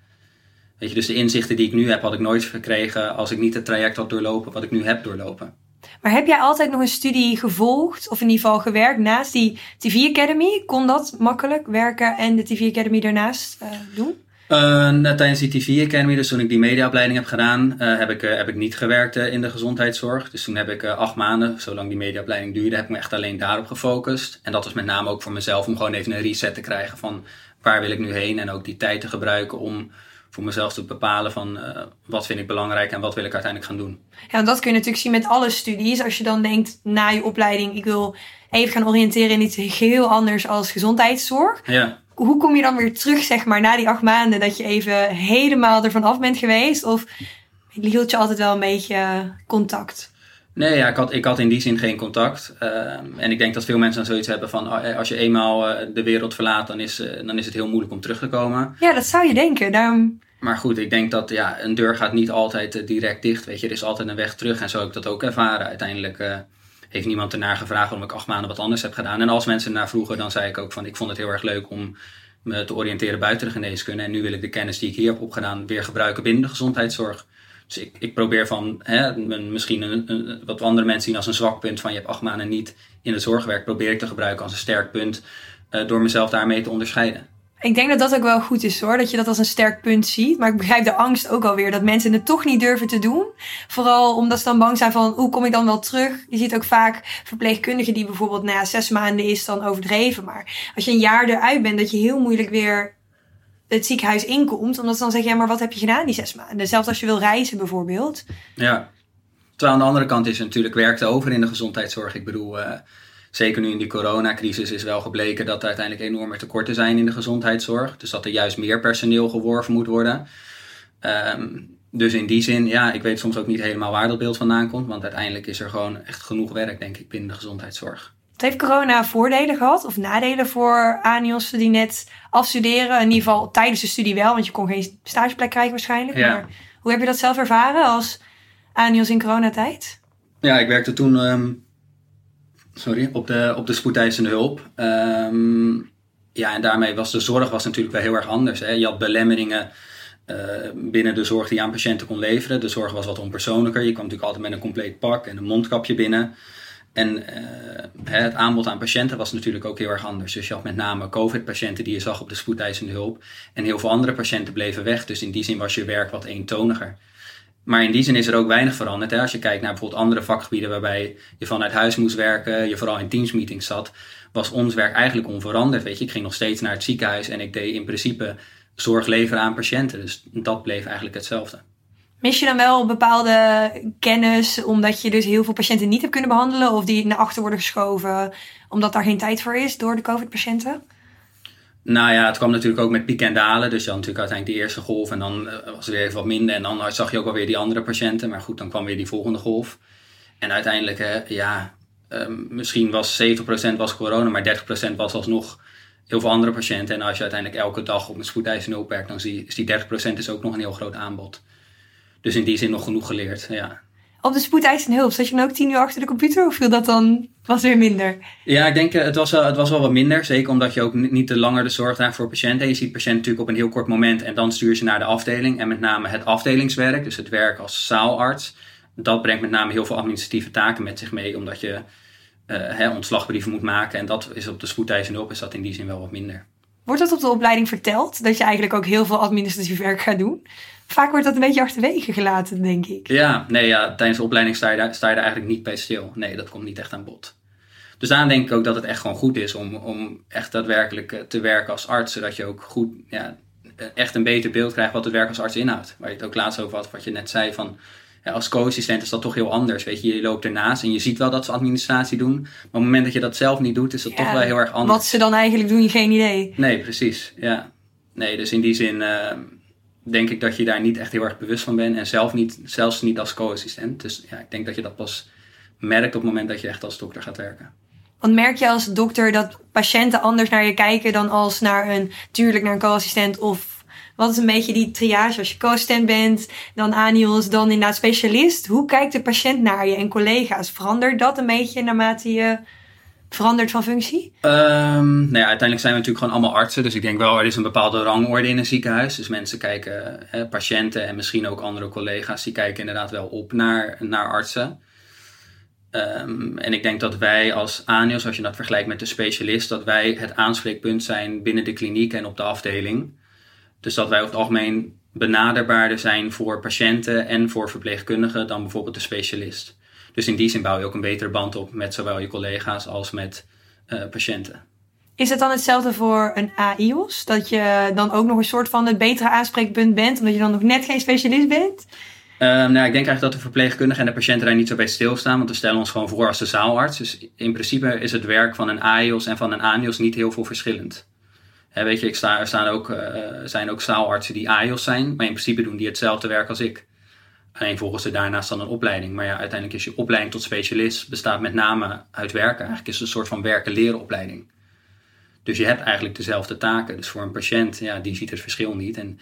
Weet je, dus de inzichten die ik nu heb, had ik nooit gekregen als ik niet het traject had doorlopen wat ik nu heb doorlopen. Maar heb jij altijd nog een studie gevolgd, of in ieder geval gewerkt naast die TV Academy? Kon dat makkelijk werken en de TV Academy daarnaast uh, doen? Uh, tijdens die TV Academy, dus toen ik die mediaopleiding heb gedaan, uh, heb, ik, uh, heb ik niet gewerkt in de gezondheidszorg. Dus toen heb ik acht maanden, zolang die mediaopleiding duurde, heb ik me echt alleen daarop gefocust. En dat was met name ook voor mezelf om gewoon even een reset te krijgen van waar wil ik nu heen. En ook die tijd te gebruiken om voor mezelf te bepalen van wat vind ik belangrijk en wat wil ik uiteindelijk gaan doen. Ja, dat kun je natuurlijk zien met alle studies. Als je dan denkt na je opleiding, ik wil even gaan oriënteren in iets heel anders als gezondheidszorg. Ja hoe kom je dan weer terug, zeg maar, na die acht maanden dat je even helemaal ervan af bent geweest? Of hield je altijd wel een beetje contact? Nee, ja, ik, had, ik had in die zin geen contact. Ehm, en ik denk dat veel mensen dan zoiets hebben van oh, als je eenmaal uh, de wereld verlaat, dan is, uh, dan is het heel moeilijk om terug te komen. Ja, dat zou je denken. Daarom... Maar goed, ik denk dat ja, een deur gaat niet altijd direct dicht. Weet je, er is altijd een weg terug. En zo heb ik dat ook ervaren. Uiteindelijk heeft niemand ernaar gevraagd waarom ik acht maanden wat anders heb gedaan. En als mensen ernaar vroegen, dan zei ik ook van ik vond het heel erg leuk om me te oriënteren buiten de geneeskunde. En nu wil ik de kennis die ik hier heb opgedaan weer gebruiken binnen de gezondheidszorg. Dus ik, ik probeer van hè, misschien een, wat andere mensen zien als een zwak punt van je hebt acht maanden niet in het zorgwerk, probeer ik te gebruiken als een sterk punt uh, door mezelf daarmee te onderscheiden. Ik denk dat dat ook wel goed is hoor, dat je dat als een sterk punt ziet. Maar ik begrijp de angst ook alweer dat mensen het toch niet durven te doen. Vooral omdat ze dan bang zijn van, hoe kom ik dan wel terug? Je ziet ook vaak verpleegkundigen die bijvoorbeeld, ja, zes maanden is dan overdreven. Maar als je een jaar eruit bent, dat je heel moeilijk weer het ziekenhuis inkomt. Omdat ze dan zeggen, ja, maar wat heb je gedaan die zes maanden? Zelfs als je wil reizen bijvoorbeeld. Ja, terwijl aan de andere kant is natuurlijk werkte over in de gezondheidszorg. Ik bedoel... Uh zeker nu in die coronacrisis is wel gebleken dat er uiteindelijk enorme tekorten zijn in de gezondheidszorg. Dus dat er juist meer personeel geworven moet worden. Um, dus in die zin, ja, ik weet soms ook niet helemaal waar dat beeld vandaan komt. Want uiteindelijk is er gewoon echt genoeg werk, denk ik, binnen de gezondheidszorg. Heeft corona voordelen gehad of nadelen voor ANIOS die net afstuderen? In ieder geval tijdens de studie wel, want je kon geen stageplek krijgen waarschijnlijk. Ja. Maar hoe heb je dat zelf ervaren als ANIOS in coronatijd? Ja, ik werkte toen um, sorry, op de, op de spoedeisende hulp. Um, ja, en daarmee was de zorg was natuurlijk wel heel erg anders. Hè. Je had belemmeringen uh, binnen de zorg die je aan patiënten kon leveren. De zorg was wat onpersoonlijker. Je kwam natuurlijk altijd met een compleet pak en een mondkapje binnen. En uh, het aanbod aan patiënten was natuurlijk ook heel erg anders. Dus je had met name COVID-patiënten die je zag op de spoedeisende hulp. En heel veel andere patiënten bleven weg. Dus in die zin was je werk wat eentoniger. Maar in die zin is er ook weinig veranderd. Hè? Als je kijkt naar bijvoorbeeld andere vakgebieden waarbij je vanuit huis moest werken, je vooral in teamsmeetings zat, was ons werk eigenlijk onveranderd. Weet je, ik ging nog steeds naar het ziekenhuis en ik deed in principe zorg leveren aan patiënten. Dus dat bleef eigenlijk hetzelfde. Mis je dan wel bepaalde kennis omdat je dus heel veel patiënten niet hebt kunnen behandelen of die naar achter worden geschoven omdat daar geen tijd voor is door de COVID-patiënten? Nou ja, het kwam natuurlijk ook met pieken en dalen. Dus je had natuurlijk uiteindelijk die eerste golf en dan uh, was er weer even wat minder. En dan zag je ook alweer die andere patiënten. Maar goed, dan kwam weer die volgende golf. En uiteindelijk, ja, um, misschien was 70% was corona, maar 30% was alsnog heel veel andere patiënten. En als je uiteindelijk elke dag op een spoedeisende hulp werkt, dan zie je, is die 30% is ook nog een heel groot aanbod. Dus in die zin nog genoeg geleerd, ja op de spoedeisende hulp, zat je dan ook tien uur achter de computer of viel dat dan, was weer minder? Ja, ik denk het was, wel, het was wel wat minder. Zeker omdat je ook niet te langer de zorg draagt voor patiënten. Je ziet patiënten natuurlijk op een heel kort moment en dan stuur je ze naar de afdeling. En met name het afdelingswerk, dus het werk als zaalarts, dat brengt met name heel veel administratieve taken met zich mee. Omdat je uh, hè, ontslagbrieven moet maken. En dat is op de spoedeisende hulp is dat in die zin wel wat minder. Wordt dat op de opleiding verteld? Dat je eigenlijk ook heel veel administratief werk gaat doen? Vaak wordt dat een beetje achterwege gelaten, denk ik. Ja, nee, ja, tijdens de opleiding sta je, daar, sta je daar eigenlijk niet bij stil. Nee, dat komt niet echt aan bod. Dus daarom denk ik ook dat het echt gewoon goed is om, om echt daadwerkelijk eh, te werken als arts. Zodat je ook goed, ja, echt een beter beeld krijgt wat het werk als arts inhoudt. Waar je het ook laatst over had, wat je net zei van... Ja, als co-assistent is dat toch heel anders. Weet je, je loopt ernaast en je ziet wel dat ze administratie doen. Maar op het moment dat je dat zelf niet doet, is dat toch wel heel erg anders. Wat ze dan eigenlijk doen, geen idee. Nee, precies. Ja. Nee, dus in die zin... Uh, denk ik dat je daar niet echt heel erg bewust van bent. En zelf niet, zelfs niet als co-assistent. Dus ja, ik denk dat je dat pas merkt op het moment dat je echt als dokter gaat werken. Want merk je als dokter dat patiënten anders naar je kijken dan als naar een, tuurlijk naar een co-assistent of wat is een beetje die triage? Als je co-assistent bent, dan ANIOS, dan inderdaad specialist. Hoe kijkt de patiënt naar je en collega's? Verandert dat een beetje naarmate je verandert van functie? Um, nou ja, uiteindelijk zijn we natuurlijk gewoon allemaal artsen. Dus ik denk wel, er is een bepaalde rangorde in een ziekenhuis. Dus mensen kijken, hè, patiënten en misschien ook andere collega's, die kijken inderdaad wel op naar, naar artsen. Um, en ik denk dat wij als ANIOS, als je dat vergelijkt met de specialist, dat wij het aanspreekpunt zijn binnen de kliniek en op de afdeling. Dus dat wij over het algemeen benaderbaarder zijn voor patiënten en voor verpleegkundigen dan bijvoorbeeld de specialist. Dus in die zin bouw je ook een betere band op met zowel je collega's als met uh, patiënten. Is het dan hetzelfde voor een AIOS? Dat je dan ook nog een soort van het betere aanspreekpunt bent, omdat je dan nog net geen specialist bent? Uh, nou, ik denk eigenlijk dat de verpleegkundige en de patiënten daar niet zo bij stilstaan, want we stellen ons gewoon voor als de zaalarts. Dus in principe is het werk van een AIOS en van een ANIOS niet heel veel verschillend. Hè, weet je, ik sta, er staan ook, uh, zijn ook zaalartsen die AIOS zijn, maar in principe doen die hetzelfde werk als ik. Alleen volgen ze daarnaast dan een opleiding. Maar ja, uiteindelijk is je opleiding tot specialist bestaat met name uit werken. Eigenlijk is het een soort van werken-leren opleiding. Dus je hebt eigenlijk dezelfde taken. Dus voor een patiënt, ja, die ziet het verschil niet. En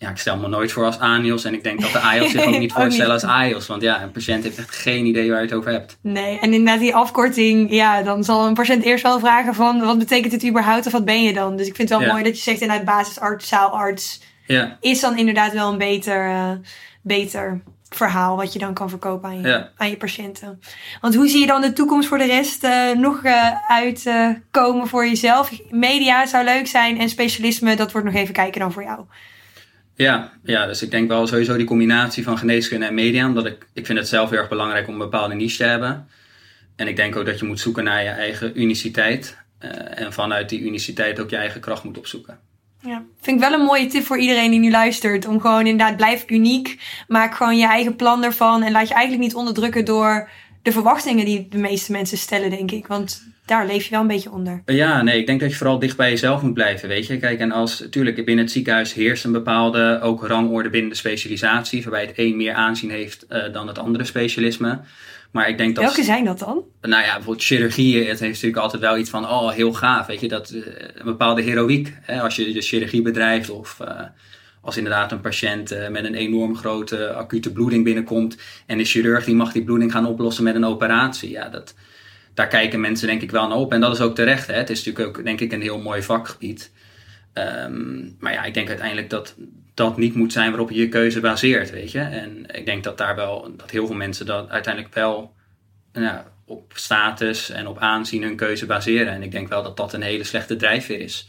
ja, ik stel me nooit voor als ANIOS. En ik denk dat de AIOS zich ook niet voorstellen als AIOS. Want ja, een patiënt heeft echt geen idee waar je het over hebt. Nee, en inderdaad die afkorting, ja, dan zal een patiënt eerst wel vragen van... wat betekent het überhaupt of wat ben je dan? Dus ik vind het wel mooi dat je zegt inderdaad basisarts, zaalarts... Ja. is dan inderdaad wel een beter, uh, beter verhaal wat je dan kan verkopen aan je, aan je patiënten. Want hoe zie je dan de toekomst voor de rest uh, nog uh, uitkomen voor jezelf? Media zou leuk zijn en specialisme, dat wordt nog even kijken dan voor jou. Ja, ja, dus ik denk wel sowieso die combinatie van geneeskunde en media. Omdat ik, ik vind het zelf heel erg belangrijk om een bepaalde niche te hebben. En ik denk ook dat je moet zoeken naar je eigen uniciteit. Uh, en vanuit die uniciteit ook je eigen kracht moet opzoeken. Ja, vind ik wel een mooie tip voor iedereen die nu luistert. Om gewoon inderdaad, blijf uniek. Maak gewoon je eigen plan ervan. En laat je eigenlijk niet onderdrukken door de verwachtingen die de meeste mensen stellen, denk ik. Want daar leef je wel een beetje onder. Ja, nee, ik denk dat je vooral dicht bij jezelf moet blijven, weet je. Kijk, en als, natuurlijk, binnen het ziekenhuis heerst een bepaalde ook rangorde binnen de specialisatie, waarbij het een meer aanzien heeft uh, dan het andere specialisme. Maar ik denk dat. Welke zijn dat dan? Nou ja, bijvoorbeeld chirurgie. Het heeft natuurlijk altijd wel iets van, oh, heel gaaf. Weet je, dat uh, een bepaalde heroïek. Hè, als je de chirurgie bedrijft of uh, als inderdaad een patiënt uh, met een enorm grote acute bloeding binnenkomt. En de chirurg die mag die bloeding gaan oplossen met een operatie. Ja, dat, daar kijken mensen denk ik wel naar op. En dat is ook terecht. Hè. Het is natuurlijk ook, denk ik, een heel mooi vakgebied. Um, maar ja, ik denk uiteindelijk dat dat niet moet zijn waarop je je keuze baseert, weet je. En ik denk dat daar wel, dat heel veel mensen dat uiteindelijk wel nou, op status en op aanzien hun keuze baseren. En ik denk wel dat dat een hele slechte drijfveer is.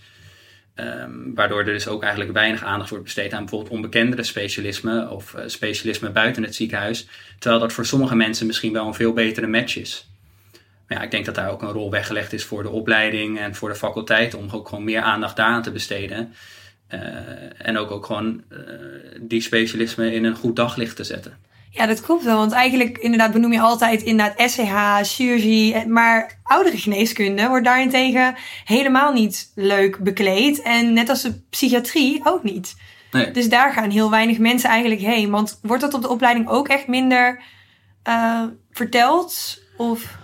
Um, waardoor er dus ook eigenlijk weinig aandacht wordt besteed aan bijvoorbeeld onbekendere specialismen of uh, specialismen buiten het ziekenhuis. Terwijl dat voor sommige mensen misschien wel een veel betere match is. Maar ja, ik denk dat daar ook een rol weggelegd is voor de opleiding en voor de faculteit om ook gewoon meer aandacht daaraan te besteden. Uh, en ook, ook gewoon uh, die specialismen in een goed daglicht te zetten. Ja, dat klopt wel. Want eigenlijk inderdaad benoem je altijd inderdaad SCH, chirurgie. Maar oudere geneeskunde wordt daarentegen helemaal niet leuk bekleed. En net als de psychiatrie ook niet. Nee. Dus daar gaan heel weinig mensen eigenlijk heen. Want wordt dat op de opleiding ook echt minder uh, verteld? Of...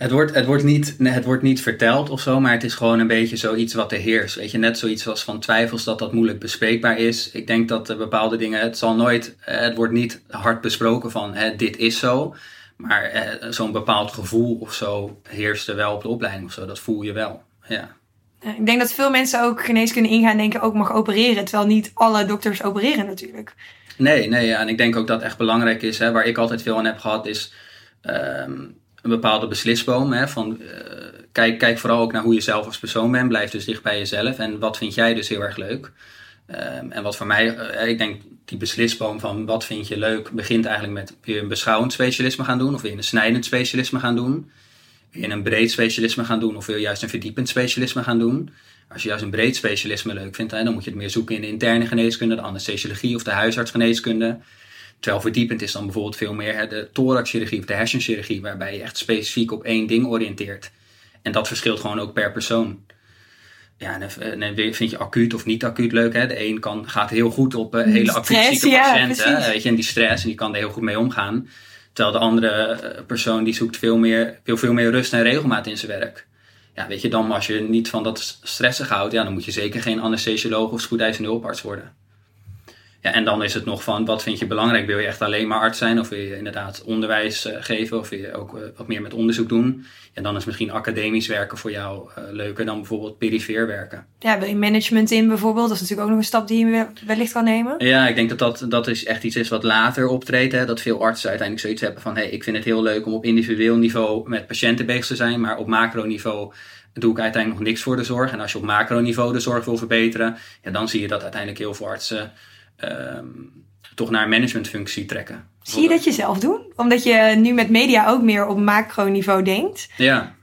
Het wordt, het, wordt niet, het wordt niet verteld of zo, maar het is gewoon een beetje zoiets wat er heerst. Weet je, net zoiets als van twijfels dat dat moeilijk bespreekbaar is. Ik denk dat bepaalde dingen, het zal nooit, het wordt niet hard besproken van hè, dit is zo. Maar eh, zo'n bepaald gevoel of zo heerst er wel op de opleiding of zo. Dat voel je wel, ja. Ik denk dat veel mensen ook geneeskunde ingaan denken ook mag opereren. Terwijl niet alle dokters opereren natuurlijk. Nee, nee, ja. en ik denk ook dat het echt belangrijk is. Hè, waar ik altijd veel aan heb gehad is... Um, een bepaalde beslisboom. Hè, van, uh, kijk, kijk vooral ook naar hoe je zelf als persoon bent. Blijf dus dicht bij jezelf. En wat vind jij dus heel erg leuk? Um, en wat voor mij, uh, ik denk die beslisboom van wat vind je leuk, begint eigenlijk met wil je een beschouwend specialisme gaan doen of wil je een snijdend specialisme gaan doen? Wil je een breed specialisme gaan doen of wil je juist een verdiepend specialisme gaan doen? Als je juist een breed specialisme leuk vindt, dan moet je het meer zoeken in de interne geneeskunde, de anesthesiologie of de huisartsgeneeskunde. Terwijl verdiepend is dan bijvoorbeeld veel meer de thoraxchirurgie of de hersenchirurgie, waarbij je echt specifiek op één ding oriënteert. En dat verschilt gewoon ook per persoon. Ja, en dan vind je acuut of niet acuut leuk. Hè? De een kan, gaat heel goed op uh, hele acuut zieke patiënten. Weet je, en die stress, en die kan er heel goed mee omgaan. Terwijl de andere persoon die zoekt veel meer, wil veel meer rust en regelmaat in zijn werk. Ja, weet je, dan als je niet van dat stressen houdt, ja, dan moet je zeker geen anesthesioloog of spoedeisende hulparts worden. Ja, en dan is het nog van, wat vind je belangrijk? Wil je echt alleen maar arts zijn? Of wil je inderdaad onderwijs uh, geven? Of wil je ook uh, wat meer met onderzoek doen? En dan is misschien academisch werken voor jou uh, leuker dan bijvoorbeeld perifeer werken. Ja, wil je management in bijvoorbeeld? Dat is natuurlijk ook nog een stap die je wellicht kan nemen. Ja, ik denk dat dat, dat is echt iets is wat later optreedt. Hè? Dat veel artsen uiteindelijk zoiets hebben van... Hey, ik vind het heel leuk om op individueel niveau met patiënten bezig te zijn. Maar op macroniveau doe ik uiteindelijk nog niks voor de zorg. En als je op macroniveau de zorg wil verbeteren... Ja, dan zie je dat uiteindelijk heel veel artsen um, toch naar een managementfunctie trekken. Zie je dat jezelf doen? Omdat je nu met media ook meer op macroniveau denkt. Ja.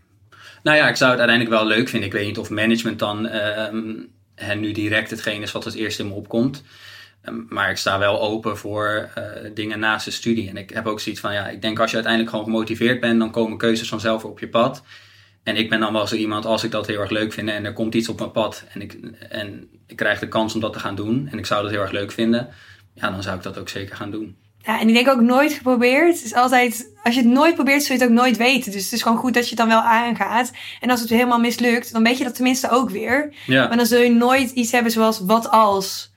Nou ja, ik zou het uiteindelijk wel leuk vinden. Ik weet niet of management dan um, nu direct hetgeen is wat het eerst in me opkomt. Um, maar ik sta wel open voor uh, dingen naast de studie. En ik heb ook zoiets van, ja, ik denk als je uiteindelijk gewoon gemotiveerd bent, dan komen keuzes vanzelf op je pad. En ik ben dan wel zo iemand, als ik dat heel erg leuk vind en er komt iets op mijn pad en ik, en ik krijg de kans om dat te gaan doen en ik zou dat heel erg leuk vinden, ja, dan zou ik dat ook zeker gaan doen. Ja, en ik denk ook nooit geprobeerd. Het is altijd, als je het nooit probeert, zul je het ook nooit weten. Dus het is gewoon goed dat je het dan wel aangaat. En als het helemaal mislukt, dan weet je dat tenminste ook weer. Ja. Maar dan zul je nooit iets hebben zoals wat als.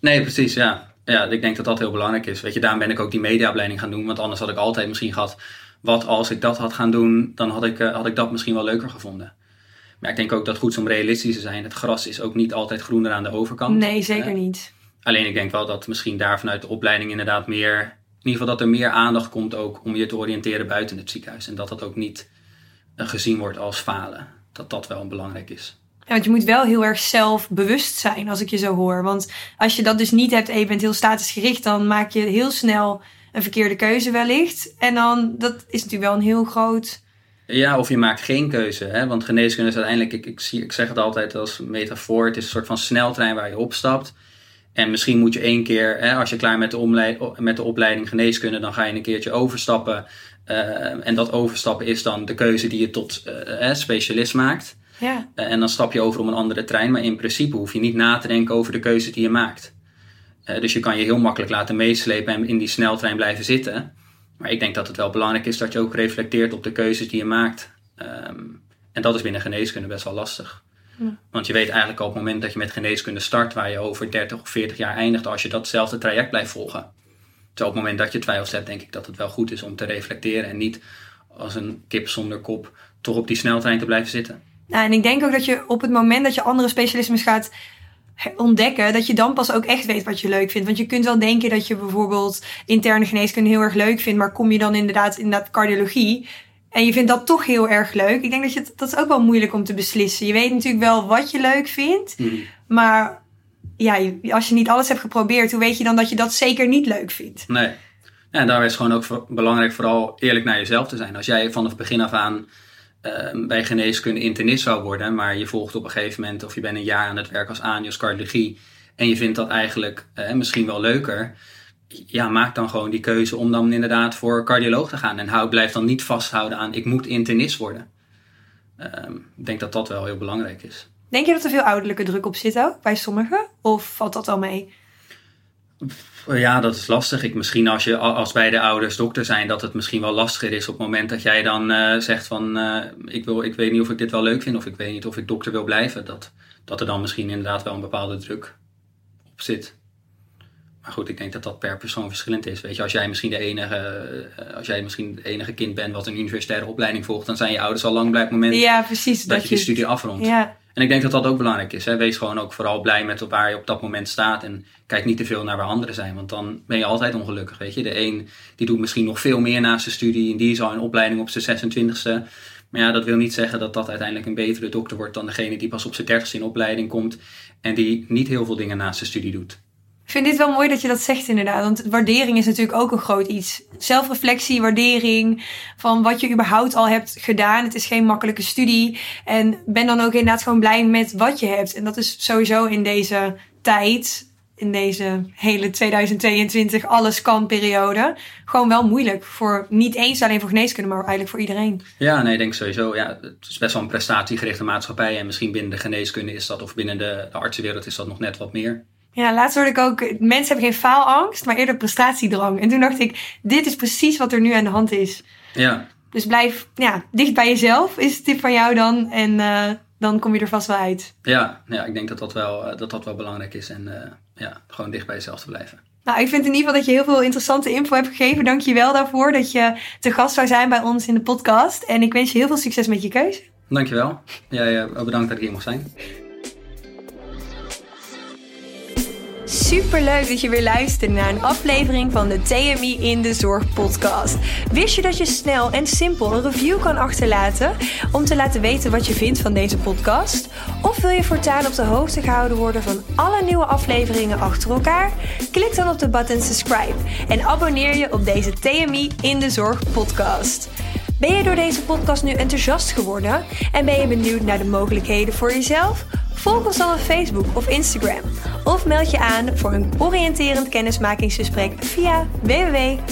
Nee, precies, ja. Ja, ik denk dat dat heel belangrijk is. Weet je, daarom ben ik ook die mediaopleiding gaan doen. Want anders had ik altijd misschien gehad, wat als ik dat had gaan doen, dan had ik, uh, had ik dat misschien wel leuker gevonden. Maar ik denk ook dat het goed is om realistisch te zijn. Het gras is ook niet altijd groener aan de overkant. Nee, zeker niet. Alleen ik denk wel dat misschien daar vanuit de opleiding inderdaad meer, in ieder geval dat er meer aandacht komt ook om je te oriënteren buiten het ziekenhuis. En dat dat ook niet uh, gezien wordt als falen. Dat dat wel belangrijk is. Ja, want je moet wel heel erg zelfbewust zijn als ik je zo hoor. Want als je dat dus niet hebt en je bent heel statisch gericht, dan maak je heel snel een verkeerde keuze wellicht. En dan, dat is natuurlijk wel een heel groot... Ja, of je maakt geen keuze. Hè? Want geneeskunde is uiteindelijk, ik, ik, zie, ik zeg het altijd als metafoor, het is een soort van sneltrein waar je opstapt. En misschien moet je één keer, hè, als je klaar met de, met de opleiding geneeskunde, dan ga je een keertje overstappen. Uh, en dat overstappen is dan de keuze die je tot uh, specialist maakt. Ja. Uh, en dan stap je over om een andere trein. Maar in principe hoef je niet na te denken over de keuze die je maakt. Uh, dus je kan je heel makkelijk laten meeslepen en in die sneltrein blijven zitten. Maar ik denk dat het wel belangrijk is dat je ook reflecteert op de keuzes die je maakt. Um, en dat is binnen geneeskunde best wel lastig. Ja. Want je weet eigenlijk al op het moment dat je met geneeskunde start, waar je over 30 of 40 jaar eindigt, als je datzelfde traject blijft volgen. Terwijl op het moment dat je twijfels hebt, denk ik dat het wel goed is om te reflecteren en niet als een kip zonder kop toch op die sneltrein te blijven zitten. Nou, en ik denk ook dat je op het moment dat je andere specialismes gaat ontdekken, dat je dan pas ook echt weet wat je leuk vindt. Want je kunt wel denken dat je bijvoorbeeld interne geneeskunde heel erg leuk vindt, maar kom je dan inderdaad in dat cardiologie en je vindt dat toch heel erg leuk. Ik denk dat je dat is ook wel moeilijk om te beslissen. Je weet natuurlijk wel wat je leuk vindt, mm. maar ja, als je niet alles hebt geprobeerd, hoe weet je dan dat je dat zeker niet leuk vindt? Nee. En daar is gewoon ook belangrijk vooral eerlijk naar jezelf te zijn. Als jij vanaf begin af aan uh, bij geneeskunde internist zou worden, maar je volgt op een gegeven moment of je bent een jaar aan het werk als anios cardiologie en je vindt dat eigenlijk uh, misschien wel leuker, ja, maak dan gewoon die keuze om dan inderdaad voor cardioloog te gaan en hou, blijf dan niet vasthouden aan ik moet internist worden. Uh, ik denk dat dat wel heel belangrijk is. Denk je dat er veel ouderlijke druk op zit ook bij sommigen? Of valt dat al mee? Ja, dat is lastig. Ik, misschien als, je, als beide ouders dokter zijn, dat het misschien wel lastiger is op het moment dat jij dan uh, zegt van uh, ik, wil, ik weet niet of ik dit wel leuk vind of ik weet niet of ik dokter wil blijven. Dat, dat er dan misschien inderdaad wel een bepaalde druk op zit. Maar goed, ik denk dat dat per persoon verschillend is. Weet je, als jij misschien de enige, uh, als jij misschien het enige kind bent wat een universitaire opleiding volgt, dan zijn je ouders al lang blij op het moment ja, precies, dat, dat, je de studie afrondt. Ja. En ik denk dat dat ook belangrijk is. Wees gewoon ook vooral blij met waar je op dat moment staat. En kijk niet te veel naar waar anderen zijn. Want dan ben je altijd ongelukkig. Weet je? De een die doet misschien nog veel meer naast zijn studie. En die is al in opleiding op zijn 26e. Maar ja, dat wil niet zeggen dat dat uiteindelijk een betere dokter wordt dan degene die pas op zijn 30 in opleiding komt. En die niet heel veel dingen naast zijn studie doet. Ik vind dit wel mooi dat je dat zegt inderdaad. Want waardering is natuurlijk ook een groot iets. Zelfreflectie, waardering van wat je überhaupt al hebt gedaan. Het is geen makkelijke studie. En ben dan ook inderdaad gewoon blij met wat je hebt. En dat is sowieso in deze tijd, in deze hele 2022 alles kan periode, gewoon wel moeilijk. Voor niet eens alleen voor geneeskunde, maar eigenlijk voor iedereen. Ja, nee, ik denk sowieso. Ja, het is best wel een prestatiegerichte maatschappij. En misschien binnen de geneeskunde is dat, of binnen de, de artsenwereld is dat nog net wat meer. Ja, laatst hoorde ik ook, mensen hebben geen faalangst, maar eerder prestatiedrang. En toen dacht ik, dit is precies wat er nu aan de hand is. Ja. Dus blijf ja, dicht bij jezelf, is het tip van jou dan. En uh, dan kom je er vast wel uit. Ja, ja ik denk dat dat wel, uh, dat dat wel belangrijk is. En uh, ja, gewoon dicht bij jezelf te blijven. Nou, ik vind in ieder geval dat je heel veel interessante info hebt gegeven. Dank je wel daarvoor dat je te gast zou zijn bij ons in de podcast. En ik wens je heel veel succes met je keuze. Dankjewel. Jij ja, bedankt dat ik hier mocht zijn. Super leuk dat je weer luistert naar een aflevering van de TMI in de Zorg podcast. Wist je dat je snel en simpel een review kan achterlaten om te laten weten wat je vindt van deze podcast? Of wil je voortaan op de hoogte gehouden worden van alle nieuwe afleveringen achter elkaar? Klik dan op de button subscribe en abonneer je op deze TMI in de Zorg podcast. Ben je door deze podcast nu enthousiast geworden en ben je benieuwd naar de mogelijkheden voor jezelf? Volg ons dan op Facebook of Instagram. Of meld je aan voor een oriënterend kennismakingsgesprek via www.tmi.nl.